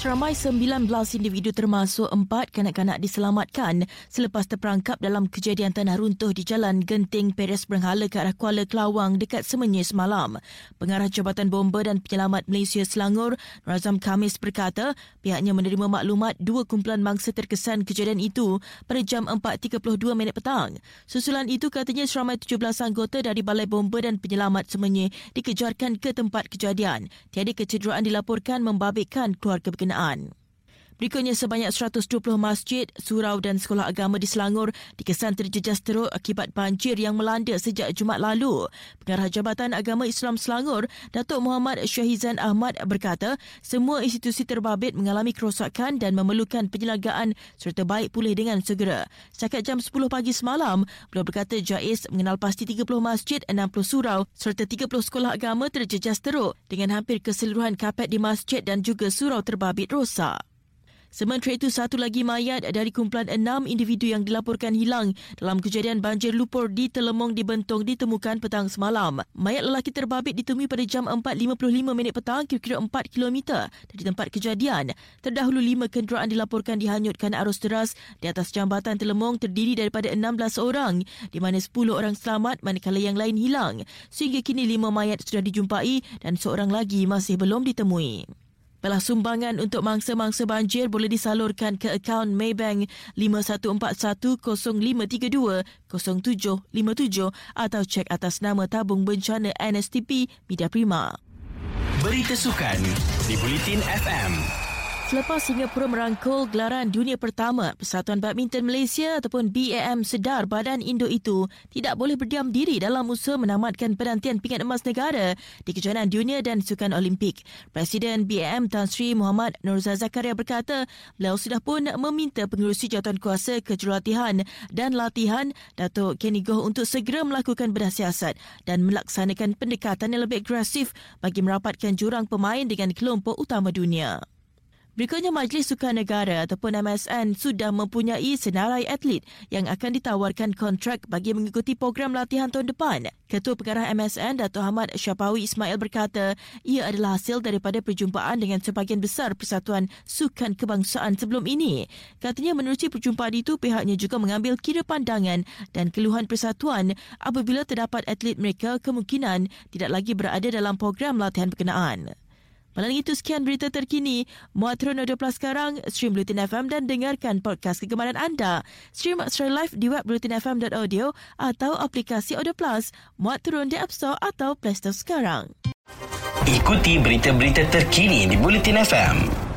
Seramai 19 individu termasuk empat kanak-kanak diselamatkan selepas terperangkap dalam kejadian tanah runtuh di Jalan Genting Peres Berhala ke arah Kuala Kelawang dekat Semenyih semalam. Pengarah Jabatan Bomba dan Penyelamat Malaysia Selangor, Razam Kamis berkata pihaknya menerima maklumat dua kumpulan mangsa terkesan kejadian itu pada jam 4.32 minit petang. Susulan itu katanya seramai 17 anggota dari Balai Bomba dan Penyelamat Semenyih dikejarkan ke tempat kejadian. Tiada kecederaan dilaporkan membabitkan keluarga berkenaan berkenaan. Berikutnya sebanyak 120 masjid, surau dan sekolah agama di Selangor dikesan terjejas teruk akibat banjir yang melanda sejak Jumaat lalu. Pengarah Jabatan Agama Islam Selangor, Datuk Muhammad Syahizan Ahmad berkata, semua institusi terbabit mengalami kerosakan dan memerlukan penyelenggaraan serta baik pulih dengan segera. Setakat jam 10 pagi semalam, beliau berkata Jais mengenal pasti 30 masjid, 60 surau serta 30 sekolah agama terjejas teruk dengan hampir keseluruhan kapet di masjid dan juga surau terbabit rosak. Sementara itu, satu lagi mayat dari kumpulan enam individu yang dilaporkan hilang dalam kejadian banjir lumpur di Telemong di Bentong ditemukan petang semalam. Mayat lelaki terbabit ditemui pada jam 4.55 minit petang kira-kira 4 km dari tempat kejadian. Terdahulu lima kenderaan dilaporkan dihanyutkan arus deras di atas jambatan Telemong terdiri daripada 16 orang di mana 10 orang selamat manakala yang lain hilang. Sehingga kini lima mayat sudah dijumpai dan seorang lagi masih belum ditemui. Belah sumbangan untuk mangsa-mangsa banjir boleh disalurkan ke akaun Maybank 5141-532-0757 atau cek atas nama tabung bencana NSTP Media Prima. Berita sukan di Bulletin FM. Selepas Singapura merangkul gelaran dunia pertama, Persatuan Badminton Malaysia ataupun BAM sedar badan Indo itu tidak boleh berdiam diri dalam usaha menamatkan penantian pingat emas negara di kejohanan dunia dan sukan Olimpik. Presiden BAM Tan Sri Muhammad Nurza Zakaria berkata, beliau sudah pun meminta pengurusi jawatan kuasa kejurulatihan dan latihan Datuk Kenny Goh untuk segera melakukan bedah siasat dan melaksanakan pendekatan yang lebih agresif bagi merapatkan jurang pemain dengan kelompok utama dunia. Berikutnya Majlis Sukan Negara ataupun MSN sudah mempunyai senarai atlet yang akan ditawarkan kontrak bagi mengikuti program latihan tahun depan. Ketua Pengarah MSN Dato' Ahmad Syapawi Ismail berkata ia adalah hasil daripada perjumpaan dengan sebahagian besar Persatuan Sukan Kebangsaan sebelum ini. Katanya menerusi perjumpaan itu pihaknya juga mengambil kira pandangan dan keluhan persatuan apabila terdapat atlet mereka kemungkinan tidak lagi berada dalam program latihan berkenaan. Malam itu sekian berita terkini. Muat turun Audio Plus sekarang, stream Blutin FM dan dengarkan podcast kegemaran anda. Stream secara live di web blutinfm.audio atau aplikasi Audio Plus. Muat turun di App Store atau Play Store sekarang. Ikuti berita-berita terkini di Bulletin FM.